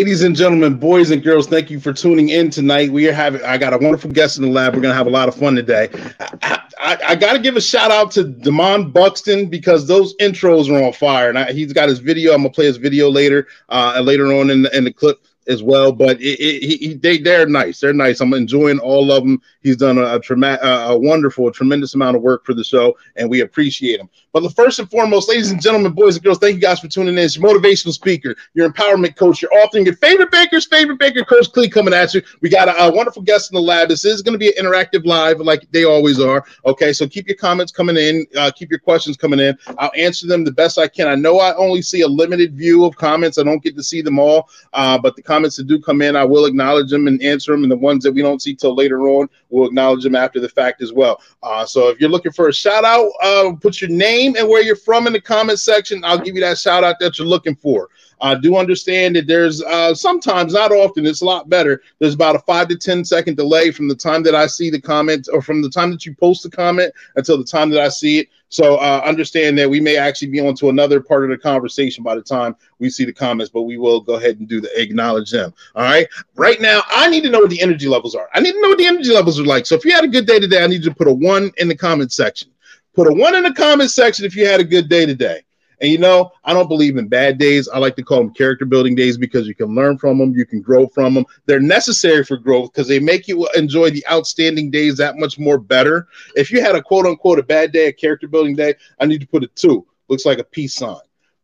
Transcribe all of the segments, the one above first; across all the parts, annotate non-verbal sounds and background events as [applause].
Ladies and gentlemen, boys and girls, thank you for tuning in tonight. We are having, I got a wonderful guest in the lab. We're going to have a lot of fun today. I, I, I got to give a shout out to Damon Buxton because those intros are on fire. And I, he's got his video. I'm going to play his video later, uh, later on in the, in the clip as well. But it, it, he, they they're nice. They're nice. I'm enjoying all of them. He's done a, a, a wonderful, tremendous amount of work for the show, and we appreciate him. But the first and foremost, ladies and gentlemen, boys and girls, thank you guys for tuning in. It's your motivational speaker, your empowerment coach, your author, your favorite baker's favorite baker, Coach Clee, coming at you. We got a, a wonderful guest in the lab. This is going to be an interactive live, like they always are. Okay, so keep your comments coming in, uh, keep your questions coming in. I'll answer them the best I can. I know I only see a limited view of comments. I don't get to see them all, uh, but the comments that do come in, I will acknowledge them and answer them. And the ones that we don't see till later on, we'll acknowledge them after the fact as well. Uh, so if you're looking for a shout out, uh, put your name and where you're from in the comment section. I'll give you that shout out that you're looking for. I do understand that there's uh, sometimes, not often, it's a lot better. There's about a five to ten second delay from the time that I see the comment or from the time that you post the comment until the time that I see it. So uh, understand that we may actually be on to another part of the conversation by the time we see the comments, but we will go ahead and do the acknowledge them. All right. Right now, I need to know what the energy levels are. I need to know what the energy levels are like. So if you had a good day today, I need you to put a one in the comment section. Put a one in the comment section if you had a good day today. And you know, I don't believe in bad days. I like to call them character building days because you can learn from them, you can grow from them. They're necessary for growth because they make you enjoy the outstanding days that much more better. If you had a quote unquote a bad day, a character building day, I need to put a two. Looks like a peace sign.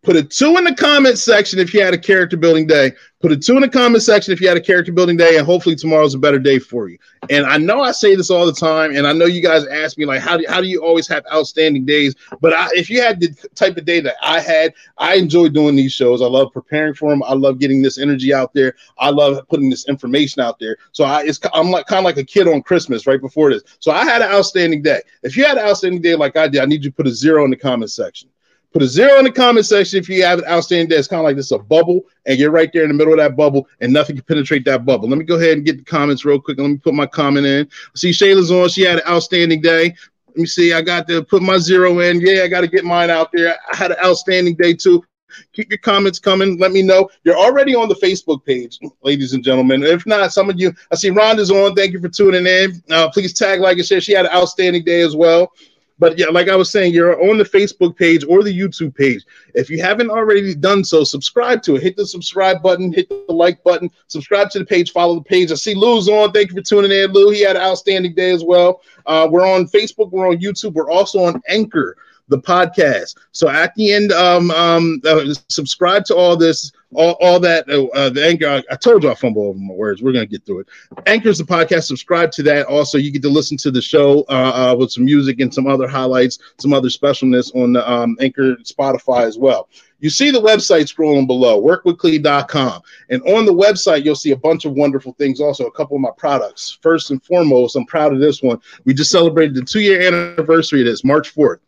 Put a two in the comment section if you had a character building day. Put a two in the comment section if you had a character building day, and hopefully tomorrow's a better day for you. And I know I say this all the time, and I know you guys ask me like, how do how do you always have outstanding days? But I, if you had the type of day that I had, I enjoy doing these shows. I love preparing for them. I love getting this energy out there. I love putting this information out there. So I, it's I'm like kind of like a kid on Christmas right before this. So I had an outstanding day. If you had an outstanding day like I did, I need you to put a zero in the comment section. Put a zero in the comment section if you have an outstanding day. It's kind of like this a bubble, and you're right there in the middle of that bubble, and nothing can penetrate that bubble. Let me go ahead and get the comments real quick. Let me put my comment in. See, Shayla's on. She had an outstanding day. Let me see. I got to put my zero in. Yeah, I got to get mine out there. I had an outstanding day too. Keep your comments coming. Let me know. You're already on the Facebook page, ladies and gentlemen. If not, some of you, I see Rhonda's on. Thank you for tuning in. Uh, please tag, like, and share. She had an outstanding day as well. But yeah, like I was saying, you're on the Facebook page or the YouTube page. If you haven't already done so, subscribe to it. Hit the subscribe button, hit the like button, subscribe to the page, follow the page. I see Lou's on. Thank you for tuning in, Lou. He had an outstanding day as well. Uh, we're on Facebook, we're on YouTube, we're also on Anchor the podcast. So at the end, um, um, uh, subscribe to all this, all, all that. Uh, uh, the anchor. I, told you I fumble over my words. We're gonna get through it. Anchor's the podcast. Subscribe to that. Also, you get to listen to the show uh, uh with some music and some other highlights, some other specialness on the um, Anchor, Spotify as well. You see the website scrolling below, workwithclee.com. And on the website, you'll see a bunch of wonderful things. Also, a couple of my products. First and foremost, I'm proud of this one. We just celebrated the two year anniversary of this, March 4th.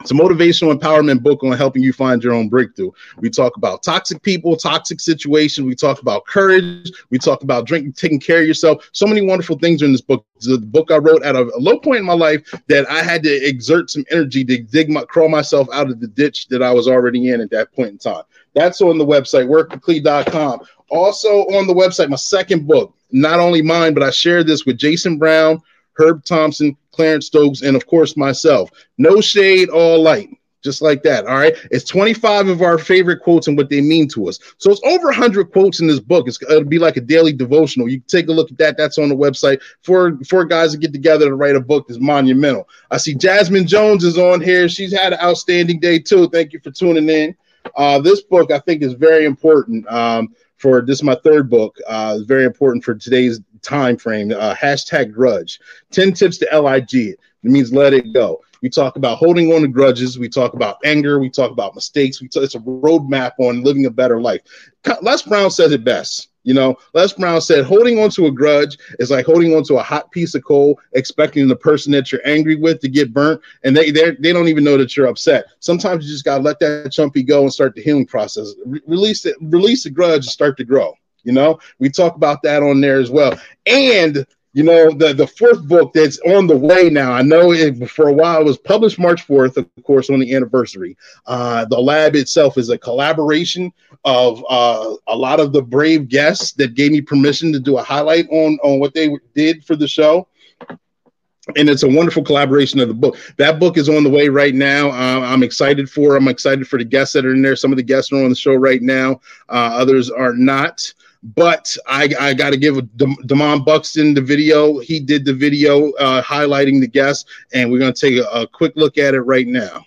It's a motivational empowerment book on helping you find your own breakthrough. We talk about toxic people, toxic situations. We talk about courage. We talk about drinking, taking care of yourself. So many wonderful things are in this book. The book I wrote at a low point in my life that I had to exert some energy to dig my crawl myself out of the ditch that I was already in at that point in time. That's on the website, workwithclee.com. Also on the website, my second book, not only mine, but I shared this with Jason Brown, Herb Thompson, Clarence Stokes, and of course myself. No shade, all light. Just like that. All right. It's 25 of our favorite quotes and what they mean to us. So it's over 100 quotes in this book. It's, it'll be like a daily devotional. You can take a look at that. That's on the website. For four guys to get together to write a book is monumental. I see Jasmine Jones is on here. She's had an outstanding day too. Thank you for tuning in. Uh, this book I think is very important. Um, for this is my third book. Uh, it's very important for today's time frame. Uh, hashtag grudge. 10 tips to LIG. It means let it go. We talk about holding on to grudges. We talk about anger. We talk about mistakes. We it's a roadmap on living a better life. Les Brown says it best. You know, Les Brown said holding on to a grudge is like holding on to a hot piece of coal, expecting the person that you're angry with to get burnt, and they they they don't even know that you're upset. Sometimes you just gotta let that chumpy go and start the healing process. Re- release it, release the grudge, and start to grow. You know, we talk about that on there as well. And you know, the the fourth book that's on the way now. I know it, for a while it was published March fourth, of course, on the anniversary. Uh, the lab itself is a collaboration of uh, a lot of the brave guests that gave me permission to do a highlight on on what they did for the show and it's a wonderful collaboration of the book. That book is on the way right now. Uh, I'm excited for. I'm excited for the guests that are in there. Some of the guests are on the show right now. Uh, others are not. But I, I got to give Demond Buxton the video. He did the video uh, highlighting the guests, and we're going to take a, a quick look at it right now.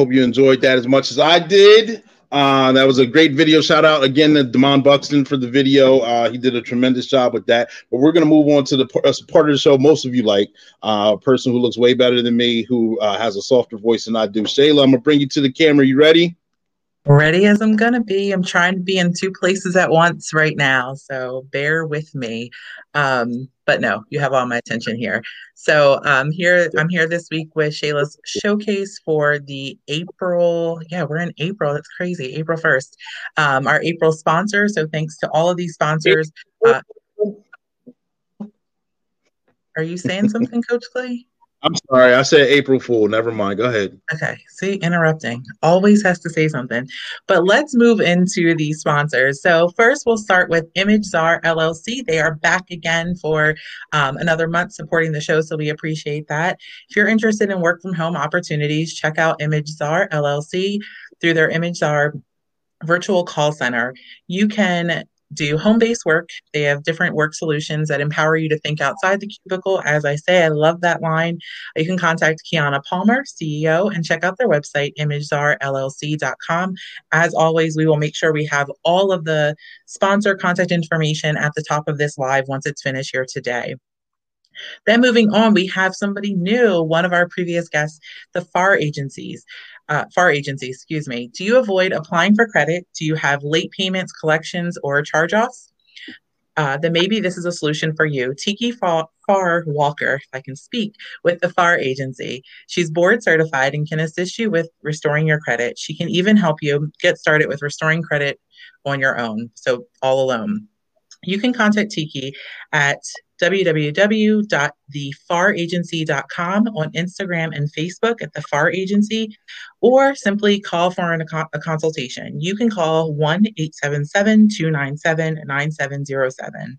Hope you enjoyed that as much as I did. Uh, that was a great video. Shout out again to Damon Buxton for the video. Uh, he did a tremendous job with that. But we're going to move on to the uh, part of the show most of you like uh, a person who looks way better than me, who uh, has a softer voice than I do. Shayla, I'm going to bring you to the camera. You ready? Ready as I'm going to be. I'm trying to be in two places at once right now. So bear with me. Um, but no, you have all my attention here. So um, here I'm here this week with Shayla's showcase for the April. Yeah, we're in April. That's crazy. April 1st. Um, our April sponsor. So thanks to all of these sponsors. Uh, are you saying something, Coach Clee? I'm sorry, I said April Fool. Never mind. Go ahead. Okay. See, interrupting always has to say something. But let's move into the sponsors. So first, we'll start with Image Czar LLC. They are back again for um, another month supporting the show, so we appreciate that. If you're interested in work from home opportunities, check out Image Czar LLC through their Image Czar virtual call center. You can do home based work. They have different work solutions that empower you to think outside the cubicle. As I say, I love that line. You can contact Khianna Palmer, CEO, and check out their website, imageczarllc.com. As always, we will make sure we have all of the sponsor contact information at the top of this live once it's finished here today. Then moving on, we have somebody new, one of our previous guests, the Pharr agencies uh, Pharr agency, excuse me, do you avoid applying for credit? Do you have late payments, collections, or charge offs? Uh, then maybe this is a solution for you. Tiki Pharr, Pharr Walker, if I can speak, with the Pharr agency. She's board certified and can assist you with restoring your credit. She can even help you get started with restoring credit on your own, so all alone. You can contact Tiki at www.thepharragency.com on Instagram and Facebook at the Pharr Agency, or simply call for an, a consultation. You can call 1 877 297 9707.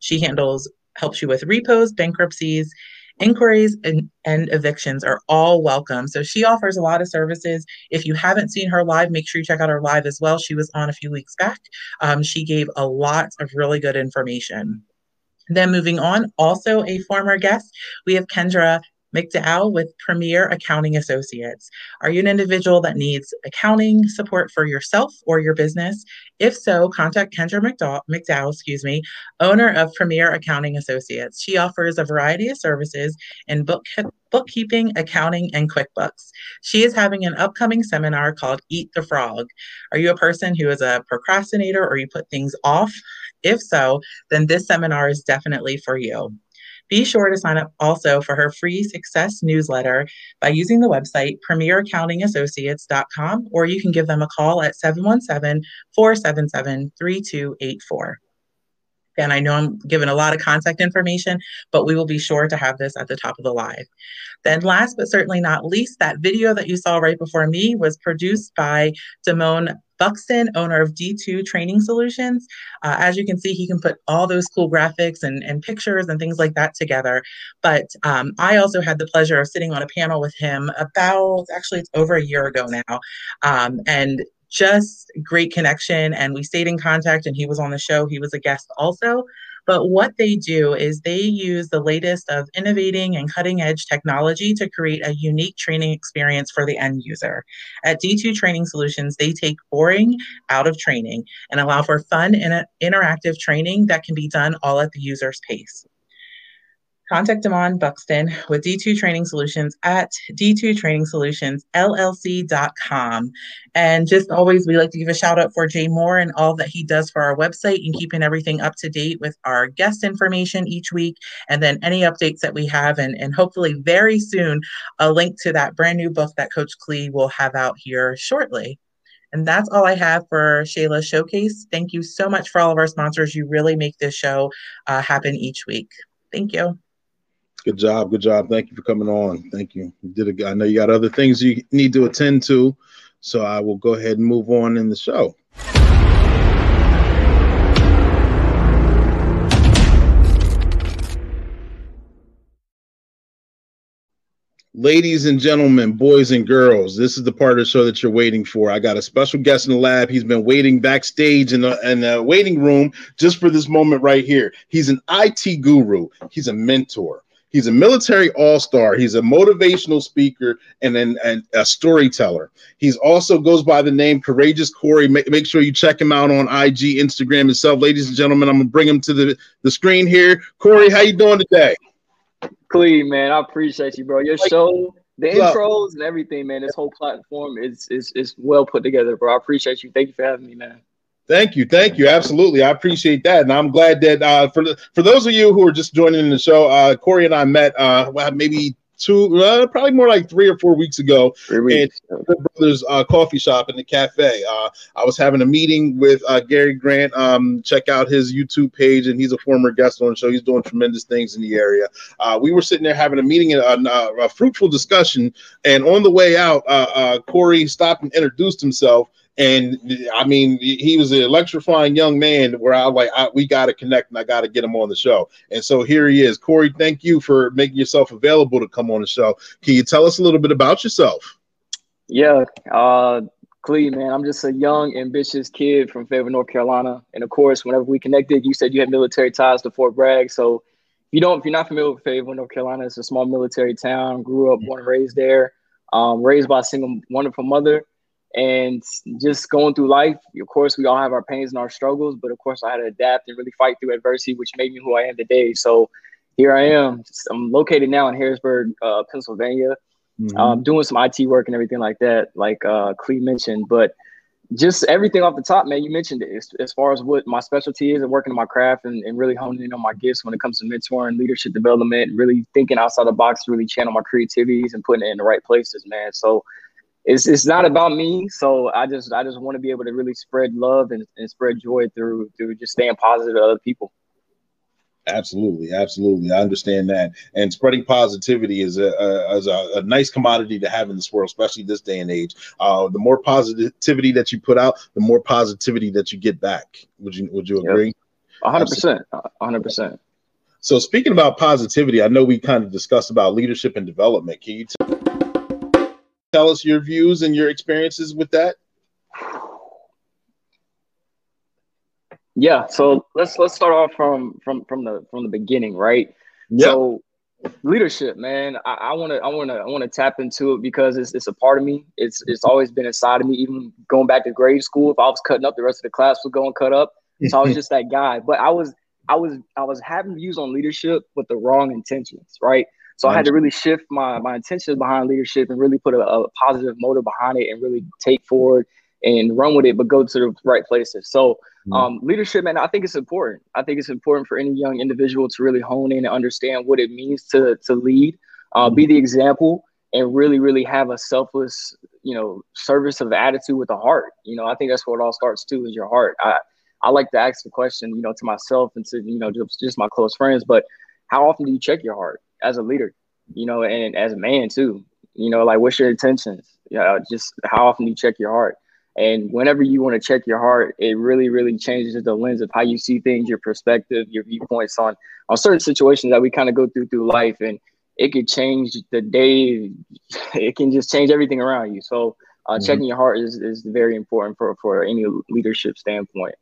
She handles, helps you with repos, bankruptcies, inquiries and, and, evictions are all welcome. So she offers a lot of services. If you haven't seen her live, make sure you check out her live as well. She was on a few weeks back. Um, she gave a lot of really good information. Then moving on, also a former guest, we have Kendra McDowell with Premier Accounting Associates. Are you an individual that needs accounting support for yourself or your business? If so, contact Kendra McDowell, McDowell, excuse me, owner of Premier Accounting Associates. She offers a variety of services in book, bookkeeping, accounting, and QuickBooks. She is having an upcoming seminar called Eat the Frog. Are you a person who is a procrastinator or you put things off? If so, then this seminar is definitely for you. Be sure to sign up also for her free success newsletter by using the website premieraccountingassociates.com or you can give them a call at 717 477 3284. And I know I'm giving a lot of contact information, but we will be sure to have this at the top of the live. Then, last but certainly not least, that video that you saw right before me was produced by Damone Buxton, owner of D2 Training Solutions. Uh, as you can see, he can put all those cool graphics and, and pictures and things like that together. But um, I also had the pleasure of sitting on a panel with him about, actually, it's over a year ago now. Um, and just great connection. And we stayed in contact, and he was on the show. He was a guest also. But what they do is they use the latest of innovating and cutting edge technology to create a unique training experience for the end user. At D2 Training Solutions, they take boring out of training and allow for fun and interactive training that can be done all at the user's pace contact Damon Buxton with D2 Training Solutions at d2trainingsolutionsllc.com. And just always, we like to give a shout out for Jay Moore and all that he does for our website and keeping everything up to date with our guest information each week. And then any updates that we have, and, and hopefully very soon, a link to that brand new book that Coach Clee will have out here shortly. And that's all I have for Shayla's showcase. Thank you so much for all of our sponsors. You really make this show uh, happen each week. Thank you. Good job. Good job. Thank you for coming on. Thank you. You did a, I know you got other things you need to attend to, so I will go ahead and move on in the show. Ladies and gentlemen, boys and girls, this is the part of the show that you're waiting for. I got a special guest in the lab. He's been waiting backstage in the, in the waiting room just for this moment right here. He's an IT guru, he's a mentor, He's a military all star. He's a motivational speaker and then a storyteller. He's also goes by the name Courageous Corey. Make, make sure you check him out on IG, Instagram itself. Ladies and gentlemen, I'm gonna bring him to the, the screen here. Corey, how you doing today? Clean, man. I appreciate you, bro. Your show, the intros and everything, man. This whole platform is is is well put together, bro. I appreciate you. Thank you for having me, man. Thank you, thank you. Absolutely, I appreciate that, and I'm glad that uh, for for those of you who are just joining the show, uh, Corey and I met uh, maybe two, uh, probably more like three or four weeks ago in the Brothers uh, Coffee Shop in the cafe. Uh, I was having a meeting with uh, Gary Grant. Um, check out his YouTube page, and he's a former guest on the show. He's doing tremendous things in the area. Uh, we were sitting there having a meeting, a, a, fruitful discussion, and on the way out, uh, Corey stopped and introduced himself and I mean, he was an electrifying young man where I like, I, we got to connect and I got to get him on the show. And so here he is. Corey, thank you for making yourself available to come on the show. Can you tell us a little bit about yourself? Yeah, uh, Clee, man, I'm just a young, ambitious kid from Fayetteville, North Carolina. And of course, whenever we connected, you said you had military ties to Fort Bragg. So if you don't, if you're not familiar with Fayetteville, North Carolina, it's a small military town. Grew up, born and raised there. Um, raised by a single wonderful mother and just going through life. Of course, we all have our pains and our struggles, but of course, I had to adapt and really fight through adversity, which made me who I am today. So here I am. I'm located now in Harrisburg, uh, Pennsylvania, mm-hmm. um, doing some IT work and everything like that, like uh, Clee mentioned. But just everything off the top, man, you mentioned it as, as far as what my specialty is and working in my craft and, and really honing in on my gifts when it comes to mentoring, leadership development, really thinking outside the box to really channel my creativities and putting it in the right places, man. So it's it's not about me. So I just I just want to be able to really spread love and, and spread joy through through just staying positive to other people. Absolutely, absolutely. I understand that. And spreading positivity is a, a, is a, a, nice commodity to have in this world, especially this day and age. Uh, the more positivity that you put out, the more positivity that you get back. Would you Would you agree? hundred percent, hundred percent. So speaking about positivity, I know we kind of discussed about leadership and development. Can you? T- tell us your views and your experiences with that? Yeah, so let's let's start off from from from the from the beginning, right? Yep. So leadership, man, I want to I want to I want to tap into it because it's it's a part of me. It's it's always been inside of me. Even going back to grade school, if I was cutting up, the rest of the class would go and cut up. [laughs] So I was just that guy. But I was I was I was having views on leadership with the wrong intentions, right? So I had to really shift my my intentions behind leadership and really put a, a, positive motive behind it and really take forward and run with it, but go to the right places. So mm. um, leadership, man, I think it's important. I think it's important for any young individual to really hone in and understand what it means to to lead, uh, be the example, and really, really have a selfless, you know, service of attitude with the heart. You know, I think that's where it all starts too, is your heart. I I like to ask the question, you know, to myself and to you know just, just my close friends, but how often do you check your heart? As a leader, you know, and as a man too. You know, like what's your intentions? Yeah, just how often do you check your heart? And whenever you want to check your heart, it really, really changes the lens of how you see things, your perspective, your viewpoints on on certain situations that we kind of go through through life, and it could change the day. [laughs] It can just change everything around you. So uh, mm-hmm. checking your heart is, is very important for for any leadership standpoint.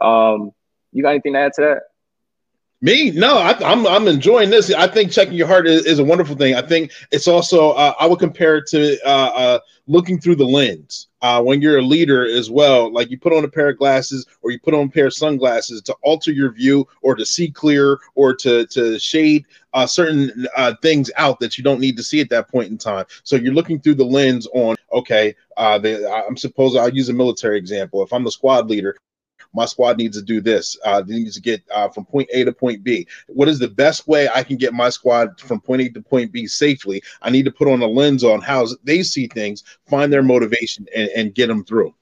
Um, you got anything to add to that? Me? No, I, am I'm, I'm enjoying this. I think checking your heart is, is a wonderful thing. I think it's also uh, I would compare it to uh, uh, looking through the lens. Uh, when you're a leader as well, like you put on a pair of glasses or you put on a pair of sunglasses to alter your view or to see clear or to to shade uh, certain uh, things out that you don't need to see at that point in time. So you're looking through the lens on okay. The, I'm supposed I'll use a military example. If I'm the squad leader, my squad needs to do this. Uh, they need to get uh, from point A to point B. What is the best way I can get my squad from point A to point B safely? I need to put on a lens on how they see things, find their motivation, and, and get them through.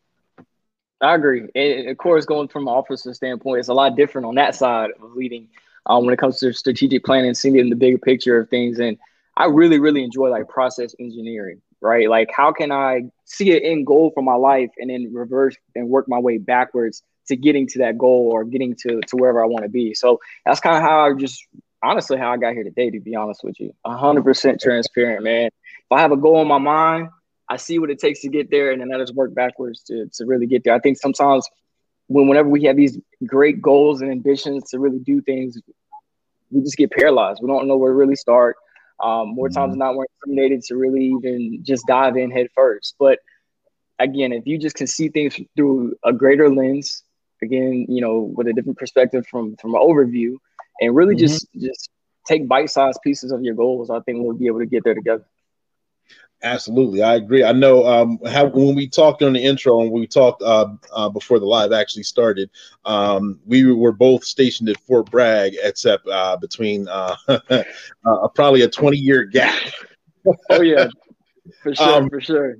I agree. And of course, going from an officer standpoint, it's a lot different on that side of leading um, when it comes to strategic planning, seeing it in the bigger picture of things. And I really, really enjoy like process engineering, right? Like, how can I see an end goal for my life and then reverse and work my way backwards to getting to that goal or getting to to wherever I want to be. So that's kind of how I just honestly how I got here today. To be honest with you, hundred percent transparent, man. If I have a goal in my mind, I see what it takes to get there, and then I just work backwards to to really get there. I think sometimes when whenever we have these great goals and ambitions to really do things, we just get paralyzed. We don't know where to really start. Um, more times than not, we're intimidated to really even just dive in head first. But again, if you just can see things through a greater lens, again, you know, with a different perspective from from an overview, and really mm-hmm. just just take bite-sized pieces of your goals, I think we'll be able to get there together. Absolutely, I agree. I know um, how when we talked on the intro and we talked uh, uh, before the live actually started, um, we were both stationed at Fort Bragg, except uh, between uh, [laughs] uh, probably a twenty year gap. oh yeah, for sure, [laughs] um, for sure.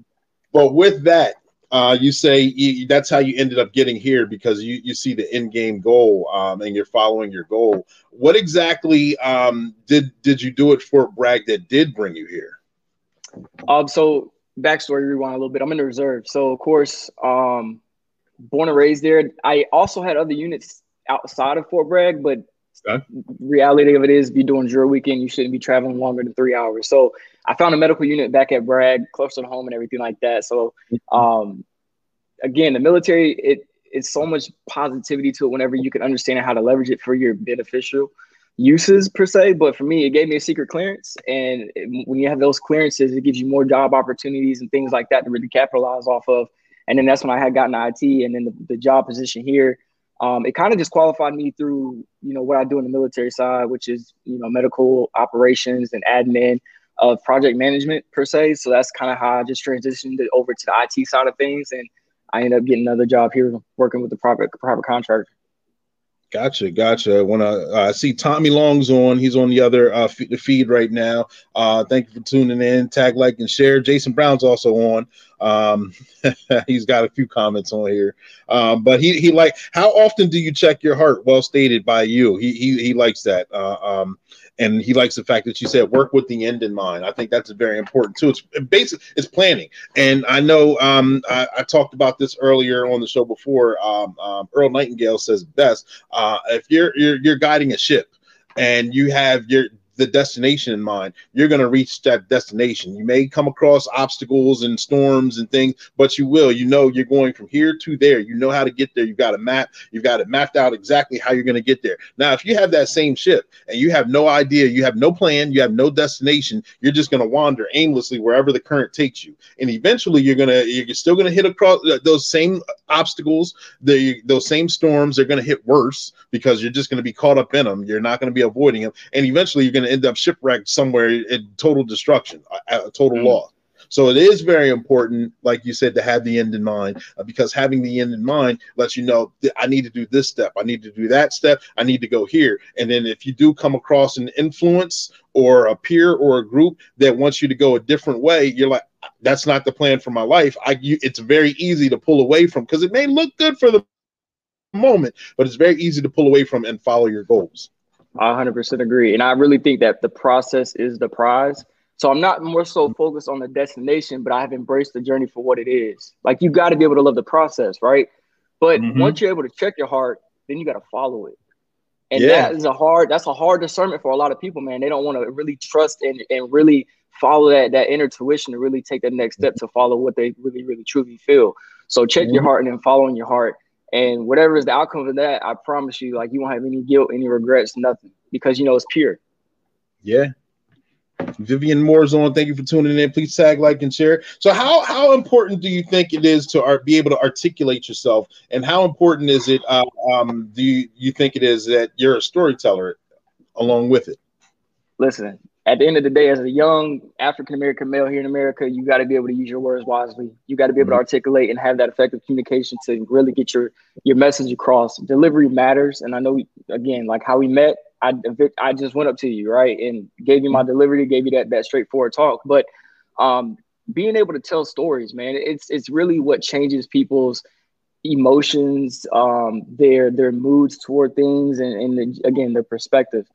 But with that, uh, you say you, that's how you ended up getting here because you, you see the end game goal um, and you're following your goal. What exactly um, did did you do at Fort Bragg that did bring you here? Um, so backstory rewind a little bit. I'm in the reserve, so of course, um, born and raised there. I also had other units outside of Fort Bragg, but okay. reality of it is, if you're doing drill weekend, you shouldn't be traveling longer than three hours. So I found a medical unit back at Bragg, close to home, and everything like that. So, um, again, the military it it's so much positivity to it whenever you can understand how to leverage it for your beneficial uses per se, but for me, it gave me a secret clearance. And it, when you have those clearances, it gives you more job opportunities and things like that to really capitalize off of. And then that's when I had gotten IT, and then the, the job position here, um, it kind of just qualified me through you know what I do in the military side, which is you know medical operations and admin of project management per se. So that's kind of how I just transitioned it over to the IT side of things, and I ended up getting another job here working with the private private contractor. Gotcha, gotcha. When I uh, see Tommy Long's on, he's on the other uh, f- the feed right now. Uh, thank you for tuning in. Tag, like, and share. Jason Brown's also on. Um, [laughs] he's got a few comments on here, um, but he he like. How often do you check your heart? Well stated by you. He he he likes that. Uh, um, and he likes the fact that you said work with the end in mind. I think that's very important too. It's basic, it's planning. And I know um, I, I, talked about this earlier on the show before. Um, um, Earl Nightingale says best: uh, if you're, you're you're guiding a ship and you have your the destination in mind, you're going to reach that destination. You may come across obstacles and storms and things, but you will. You know, you're going from here to there. You know how to get there. You've got a map. You've got it mapped out exactly how you're going to get there. Now, if you have that same ship and you have no idea, you have no plan, you have no destination, you're just going to wander aimlessly wherever the current takes you. And eventually, you're gonna you're still going to hit across uh, those same obstacles. The those same storms are going to hit worse because you're just going to be caught up in them. You're not going to be avoiding them, and eventually, you're going to end up shipwrecked somewhere in total destruction, a, a total mm-hmm. loss. So it is very important, like you said, to have the end in mind uh, because having the end in mind lets you know I need to do this step, I need to do that step, I need to go here. And then if you do come across an influence or a peer or a group that wants you to go a different way, you're like, that's not the plan for my life. I you, it's very easy to pull away from because it may look good for the moment, but it's very easy to pull away from and follow your goals. I 100% agree. And I really think that the process is the prize. So I'm not more so focused on the destination, but I have embraced the journey for what it is. Like you got to be able to love the process, right? But mm-hmm. once you're able to check your heart, then you got to follow it. And yeah. that is a hard, that's a hard discernment for a lot of people, man. They don't want to really trust and, and really follow that, that inner tuition to really take that next step to follow what they really, really truly feel. So check mm-hmm. your heart and then following your heart and whatever is the outcome of that, I promise you, like you won't have any guilt, any regrets, nothing, because you know it's pure. Yeah. Vivian Moore's on. Thank you for tuning in. Please tag, like, and share. So, how how important do you think it is to art, be able to articulate yourself, and how important is it? Uh, um, do you, you think it is that you're a storyteller along with it? Listen, at the end of the day, as a young African American male here in America, you got to be able to use your words wisely. You got to be able to mm-hmm. articulate and have that effective communication to really get your your message across. Delivery matters, and I know again, like how we met, I I just went up to you right and gave you my mm-hmm. delivery, gave you that that straightforward talk. But um, being able to tell stories, man, it's it's really what changes people's emotions, um, their their moods toward things, and, and the, again their perspective.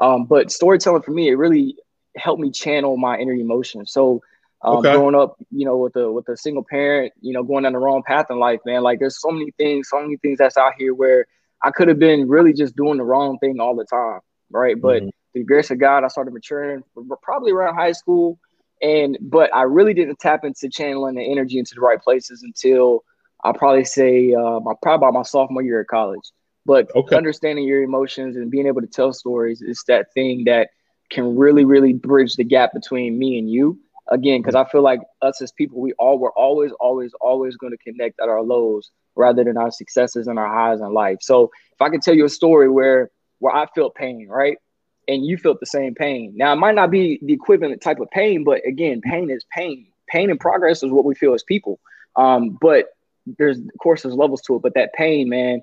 Um, but storytelling for me, it really helped me channel my inner emotions. So um, okay. growing up, you know, with a with a single parent, you know, going down the wrong path in life, man. Like there's so many things, so many things that's out here where I could have been really just doing the wrong thing all the time, right? Mm-hmm. But the grace of God, I started maturing probably around high school, and but I really didn't tap into channeling the energy into the right places until I probably say uh, my probably about my sophomore year at college. But okay. understanding your emotions and being able to tell stories is that thing that can really, really bridge the gap between me and you. Again, because I feel like us as people, we all we're always, always, always going to connect at our lows rather than our successes and our highs in life. So if I could tell you a story where where I felt pain, right? And you felt the same pain. Now it might not be the equivalent type of pain, but again, pain is pain. Pain and progress is what we feel as people. Um, but there's of course there's levels to it, but that pain, man,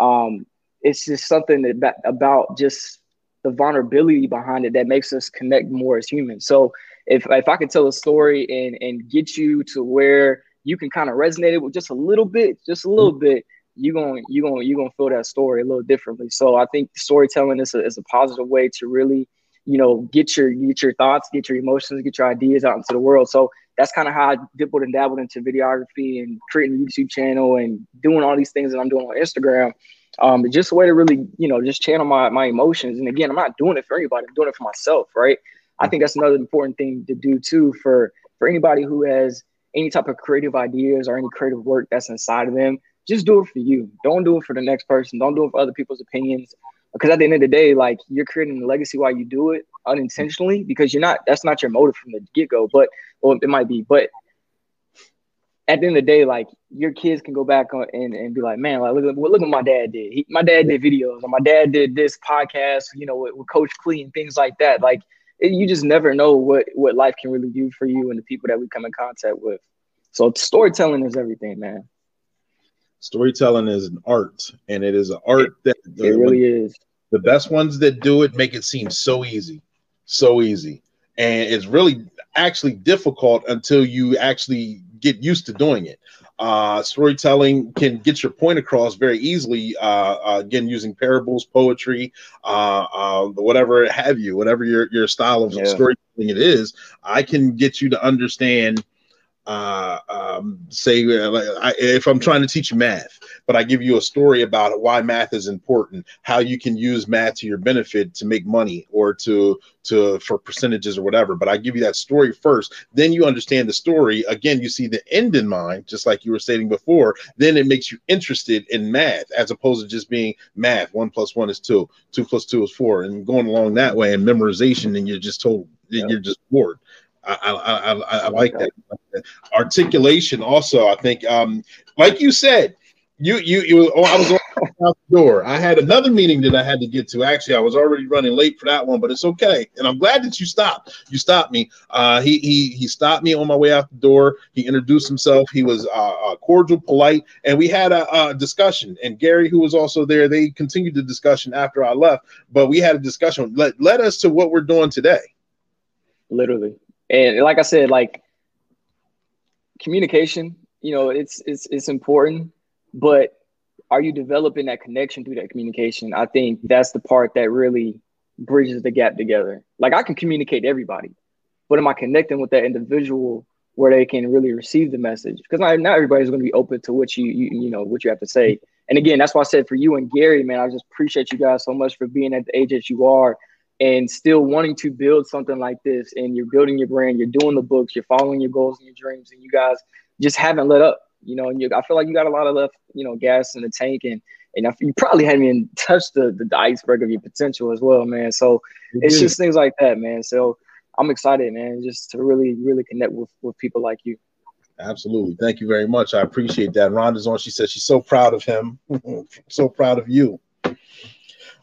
um, it's just something that about just the vulnerability behind it that makes us connect more as humans. So if if I could tell a story and and get you to where you can kind of resonate it with just a little bit, just a little bit, you're going you going you gonna feel that story a little differently. So I think storytelling is a, is a positive way to really you know get your get your thoughts, get your emotions, get your ideas out into the world. So that's kind of how I dibbled and dabbled into videography and creating a YouTube channel and doing all these things that I'm doing on Instagram. Um, just a way to really, you know, just channel my my emotions. And again, I'm not doing it for anybody. I'm doing it for myself, right? I think that's another important thing to do too for for anybody who has any type of creative ideas or any creative work that's inside of them. Just do it for you. Don't do it for the next person. Don't do it for other people's opinions. Because at the end of the day, like you're creating a legacy while you do it unintentionally because you're not. That's not your motive from the get go. But well, it might be. But at the end of the day, like your kids can go back on and, and be like, man, like look, at, look what my dad did. He, my dad did videos, or my dad did this podcast, you know, with, with Coach Clee and things like that. Like it, you just never know what what life can really do for you and the people that we come in contact with. So storytelling is everything, man. Storytelling is an art, and it is an art that it really is. The best ones that do it make it seem so easy, so easy, and it's really actually difficult until you actually get used to doing it. Uh, storytelling can get your point across very easily. Uh, uh, again, using parables, poetry, uh, uh, whatever have you, whatever your your style of yeah. storytelling it is, I can get you to understand uh, um, say uh, I, if I'm trying to teach math, but I give you a story about why math is important, how you can use math to your benefit to make money or to to for percentages or whatever. But I give you that story first, then you understand the story. Again, you see the end in mind, just like you were stating before. Then it makes you interested in math as opposed to just being math. One plus one is two, two plus two is four, and going along that way and memorization, and you're just told you're just bored. I, I, I, I like that articulation. Also, I think, um, like you said, you you you. Oh, I was going out the door. I had another meeting that I had to get to. Actually, I was already running late for that one, but it's okay. And I'm glad that you stopped. You stopped me. Uh, he he he stopped me on my way out the door. He introduced himself. He was uh, uh, cordial, polite, and we had a, a discussion. And Gary, who was also there, they continued the discussion after I left. But we had a discussion. Let led us to what we're doing today. Literally, and like I said, like communication, you know, it's it's it's important, but are you developing that connection through that communication? I think that's the part that really bridges the gap together. Like I can communicate to everybody, but am I connecting with that individual where they can really receive the message? Because not, not everybody's going to be open to what you, you you know what you have to say. And again, that's why I said for you and Gary, man, I just appreciate you guys so much for being at the age that you are and still wanting to build something like this and you're building your brand you're doing the books you're following your goals and your dreams and you guys just haven't let up you know and you, i feel like you got a lot of left you know gas in the tank and and you probably haven't even [laughs] touched the, the, the iceberg of your potential as well man. So it's just things like that man. So i'm excited man just to really really connect with with people like you. Absolutely. Thank you very much. I appreciate that. Rhonda's on. She says she's so proud of him. [laughs] So proud of you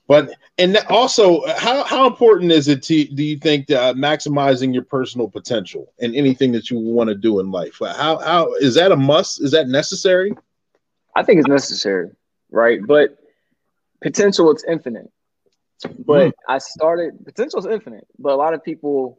but and also, how how important is it to do you think uh, maximizing your personal potential in anything that you want to do in life? How how is that a must? Is that necessary? I think it's necessary, right? But potential it's infinite. But mm. I started potential is infinite, but a lot of people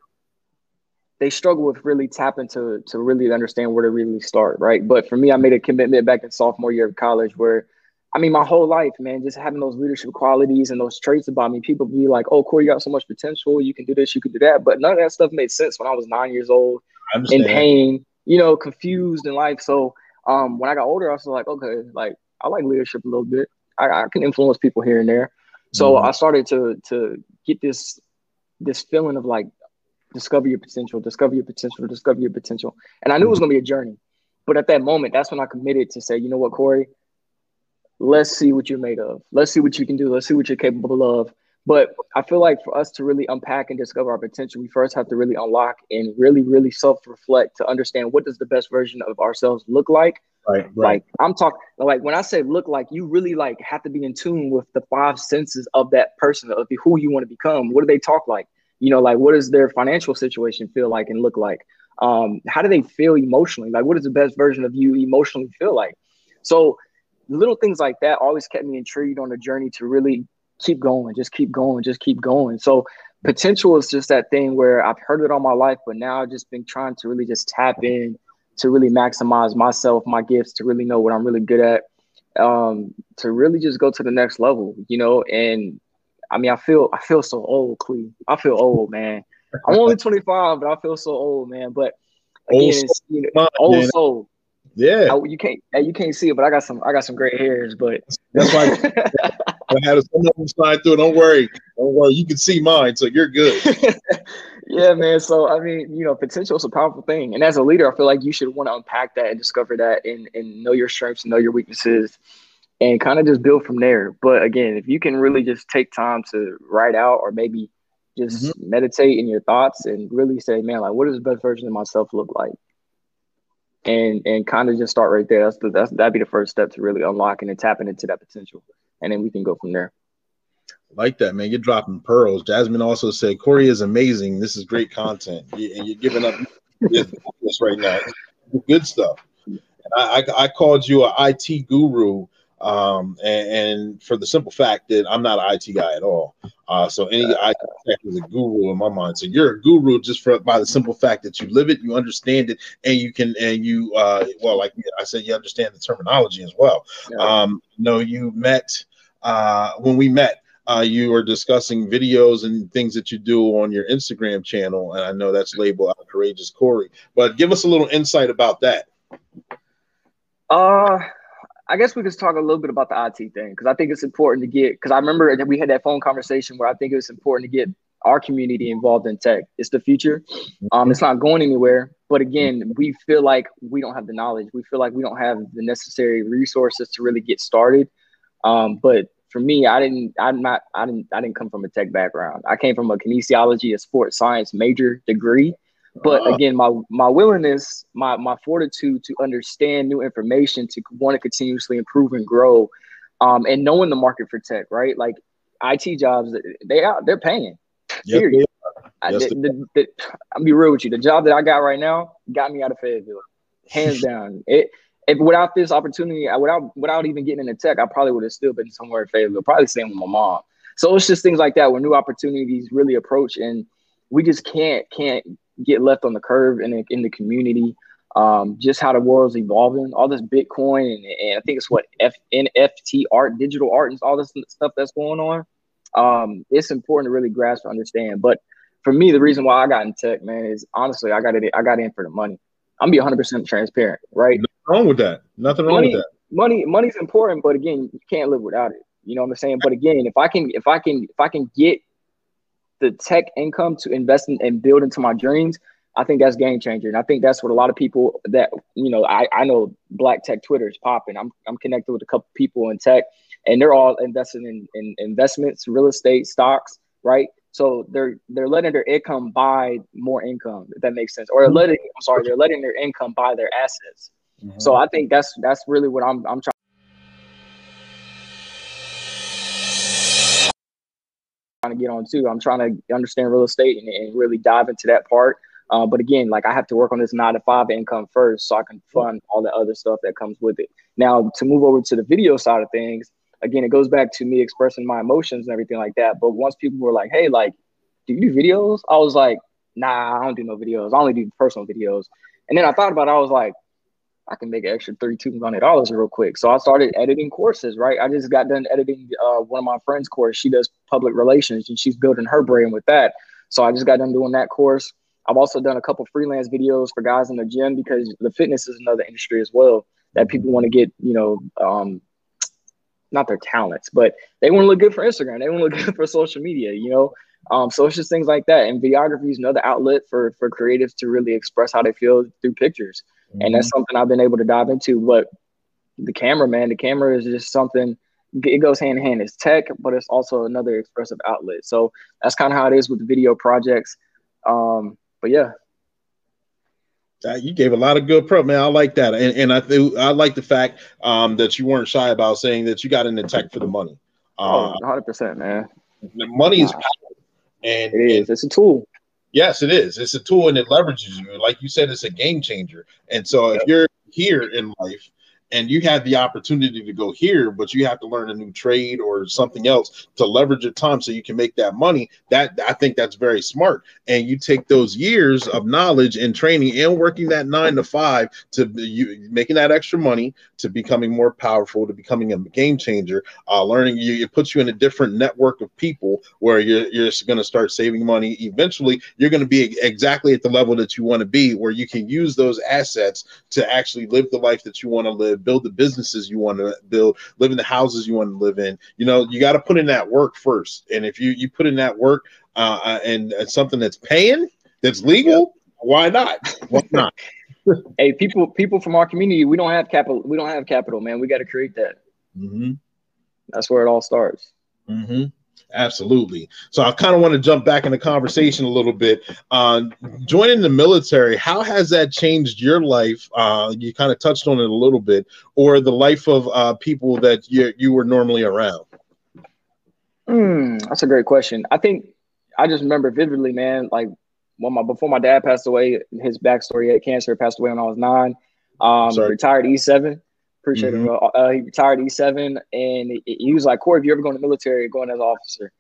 they struggle with really tapping to to really understand where to really start, right? But for me, I made a commitment back in sophomore year of college where I mean, my whole life, man, just having those leadership qualities and those traits about me, people be like, "Oh, Corey, you got so much potential. You can do this. You can do that." But none of that stuff made sense when I was nine years old, in pain, you know, confused in life. So, um, when I got older, I was like, okay, like I like leadership a little bit. I, I can influence people here and there. So mm-hmm. I started to to get this this feeling of like discover your potential, discover your potential, discover your potential. And I knew it was mm-hmm. gonna be a journey. But at that moment, that's when I committed to say, you know what, Corey, let's see what you're made of. Let's see what you can do. Let's see what you're capable of. But I feel like for us to really unpack and discover our potential, we first have to really unlock and really, really self-reflect to understand what does the best version of ourselves look like. Right, right. Like I'm talking like when I say look like you really like have to be in tune with the five senses of that person of who you want to become. What do they talk like? You know, like what does their financial situation feel like and look like? Um, how do they feel emotionally? Like what does the best version of you emotionally feel like? So little things like that always kept me intrigued on the journey to really keep going, just keep going, just keep going. So potential is just that thing where I've heard it all my life, but now I've just been trying to really just tap in to really maximize myself, my gifts, to really know what I'm really good at, um, to really just go to the next level, you know. And I mean, I feel I feel so old, Clee. I feel old, man. I'm only [laughs] 25, but I feel so old, man. But again, old it's, you know, old soul. Yeah, I, you can't you can't see it, but I got some I got some gray hairs. But that's why I [laughs] had some of them slide through. Don't worry, don't worry. You can see mine, so you're good. [laughs] yeah, man. So I mean, you know, potential is a powerful thing, and as a leader, I feel like you should want to unpack that and discover that, and and know your strengths, and know your weaknesses, and kind of just build from there. But again, if you can really just take time to write out, or maybe just mm-hmm. meditate in your thoughts, and really say, man, like, what does the best version of myself look like? And and kind of just start right there. That's the that's that'd be the first step to really unlocking and tapping into that potential, and then we can go from there like that, man. You're dropping pearls. Jasmine also said, Corey is amazing. This is great content. and you're giving up this [laughs] right now. Good stuff. And I, I, I called you a IT guru. Um, and, and, for the simple fact that I'm not an IT guy at all. Uh, so any IT tech is a guru in my mind. So you're a guru just for by the simple fact that you live it, you understand it, and you can and you uh, well, like I said, you understand the terminology as well. Yeah. Um, you you met uh, when we met uh, you are discussing videos and things that you do on your Instagram channel, and I know that's labeled "Courageous Corey." But give us a little insight about that. Uh, I guess we could talk a little bit about the IT thing because I think it's important to get. Because I remember that we had that phone conversation where I think it's important to get our community involved in tech. It's the future. Um, it's not going anywhere. But again, we feel like we don't have the knowledge. We feel like we don't have the necessary resources to really get started. Um, but for me, I didn't, I'm not, I didn't, I didn't come from a tech background. I came from a kinesiology, a sports science major degree. But uh-huh. again, my my willingness, my my fortitude to understand new information, to want to continuously improve and grow, um, and knowing the market for tech, right? Like IT jobs, they out, they're paying. Yes, period. I, yes, the, the, the, I'll be real with you. The job that I got right now got me out of Fayetteville, hands [laughs] down. It if without this opportunity, without without even getting into tech, I probably would have still been somewhere in Fayetteville, probably same with my mom. So it's just things like that where new opportunities really approach, and we just can't can't get left on the curve in the, in the community. Um, just how the world's evolving, all this Bitcoin, and, and I think it's what F, NFT art, digital art, and all this stuff that's going on. Um, it's important to really grasp and understand. But for me, the reason why I got in tech, man, is honestly I got it. I got in for the money. I'm be 100 percent transparent, right? wrong with that. Nothing wrong money, with that. Money, money's important, but again, you can't live without it. You know what I'm saying? But again, if I can, if I can, if I can get the tech income to invest in and build into my dreams, I think that's game changer. And I think that's what a lot of people that you know, I, I know black tech Twitter is popping. I'm I'm connected with a couple people in tech and they're all investing in, in investments, real estate, stocks, right? So they're they're letting their income buy more income, if that makes sense. Or they're letting I'm sorry, they're letting their income buy their assets. Mm-hmm. So I think that's that's really what I'm I'm trying. To get on too. I'm trying to understand real estate and, and really dive into that part. Uh, but again, like I have to work on this nine to five income first so I can fund all the other stuff that comes with it. Now, to move over to the video side of things, again, it goes back to me expressing my emotions and everything like that. But once people were like, hey, like, do you do videos? I was like, nah, I don't do no videos. I only do personal videos. And then I thought about it, I was like, I can make an extra $3,200 real quick. So I started editing courses, right? I just got done editing uh, one of my friend's course. She does public relations and she's building her brand with that. So I just got done doing that course. I've also done a couple freelance videos for guys in the gym because the fitness is another industry as well that people want to get, you know, um, not their talents, but they want to look good for Instagram. They want to look [laughs] good for social media, you know? Um, so it's just things like that. And videography is another outlet for, for creatives to really express how they feel through pictures. Mm-hmm. And that's mm-hmm. something I've been able to dive into. But the camera, man. The camera is just something. It goes hand in hand. It's tech, but it's also another expressive outlet. So that's kind of how it is with video projects. Um, but yeah, uh, you gave a lot of good pro man. I like that, and, and I th- I like the fact um, that you weren't shy about saying that you got into tech for the money. Uh, 100 percent, man. The money is power, and it is. And, it's a tool. Yes, it is. It's a tool, and it leverages you. Like you said, it's a game changer. And so, if you're here in life and you have the opportunity to go here, but you have to learn a new trade or something else to leverage your time so you can make that money. That I think that's very smart. And you take those years of knowledge and training and working that nine to five to you making that extra money to becoming more powerful, to becoming a game changer. Uh, learning you, it puts you in a different network of people where you're you're going to start saving money. Eventually, you're going to be exactly at the level that you want to be, where you can use those assets to actually live the life that you want to live build the businesses you want to build, live in the houses you want to live in. You know, you got to put in that work first. And if you you put in that work uh, uh and, and something that's paying, that's legal, why not? Why [laughs] not? hey, people people from our community, we don't have capital. We don't have capital, man. We got to create that. Mm-hmm. That's where it all starts. Mm-hmm. Absolutely. So I kind of want to jump back in the conversation a little bit. Uh, joining the military, how has that changed your life? Uh, you kind of touched on it a little bit, or the life of uh, people that you, you were normally around? Mm, that's a great question. I think I just remember vividly, man, like when my before my dad passed away, his backstory, he had cancer, passed away when I was nine. Um, retired E7. Appreciate mm-hmm. it. Uh, he retired E7, and he was like, "Corey, if you ever go in the military, going as an officer."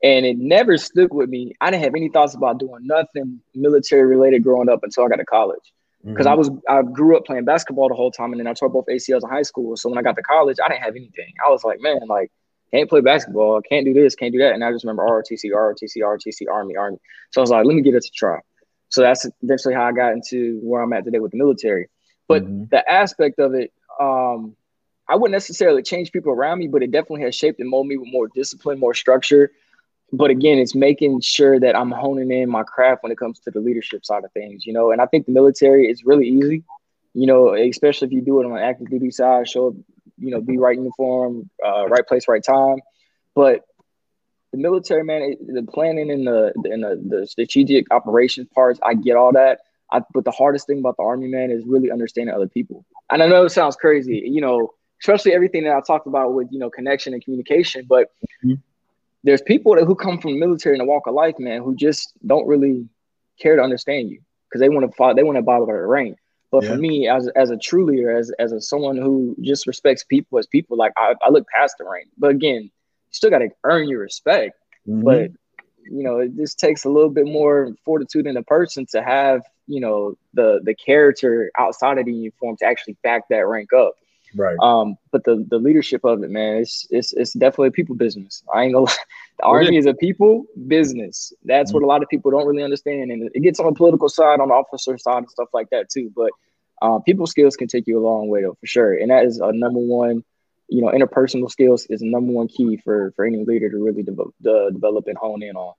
And it never stuck with me. I didn't have any thoughts about doing nothing military related growing up until I got to college. Because mm-hmm. I was I grew up playing basketball the whole time, and then I tore both ACLs in high school. So when I got to college, I didn't have anything. I was like, man, like can't play basketball, can't do this, can't do that. And I just remember ROTC, ROTC, ROTC, Army, Army. So I was like, let me give it a try. So that's eventually how I got into where I'm at today with the military. But mm-hmm. the aspect of it, um, I wouldn't necessarily change people around me, but it definitely has shaped and molded me with more discipline, more structure. But again, it's making sure that I'm honing in my craft when it comes to the leadership side of things, you know. And I think the military is really easy, you know, especially if you do it on active duty side, show up, you know, be right uniform, uh, right place, right time. But the military, man, the planning and the and the, the strategic operations parts, I get all that. I, but the hardest thing about the army, man, is really understanding other people. And I know it sounds crazy, you know, especially everything that I talked about with you know connection and communication. But mm-hmm. there's people that who come from the military and the walk of life, man, who just don't really care to understand you because they want to follow, they want to follow the rank. But yeah. for me, as as a true leader, as as a someone who just respects people as people, like I, I look past the rank. But again, you still got to earn your respect. Mm-hmm. But you know, it just takes a little bit more fortitude in a person to have you know the the character outside of the uniform to actually back that rank up. Right. Um, but the the leadership of it, man, it's it's it's definitely a people business. I ain't gonna. Lie. The army is a people business. That's mm-hmm. what a lot of people don't really understand, and it gets on the political side, on the officer side, and stuff like that too. But uh, people skills can take you a long way, though, for sure. And that is a number one. You know, interpersonal skills is number one key for for any leader to really develop, develop and hone in on.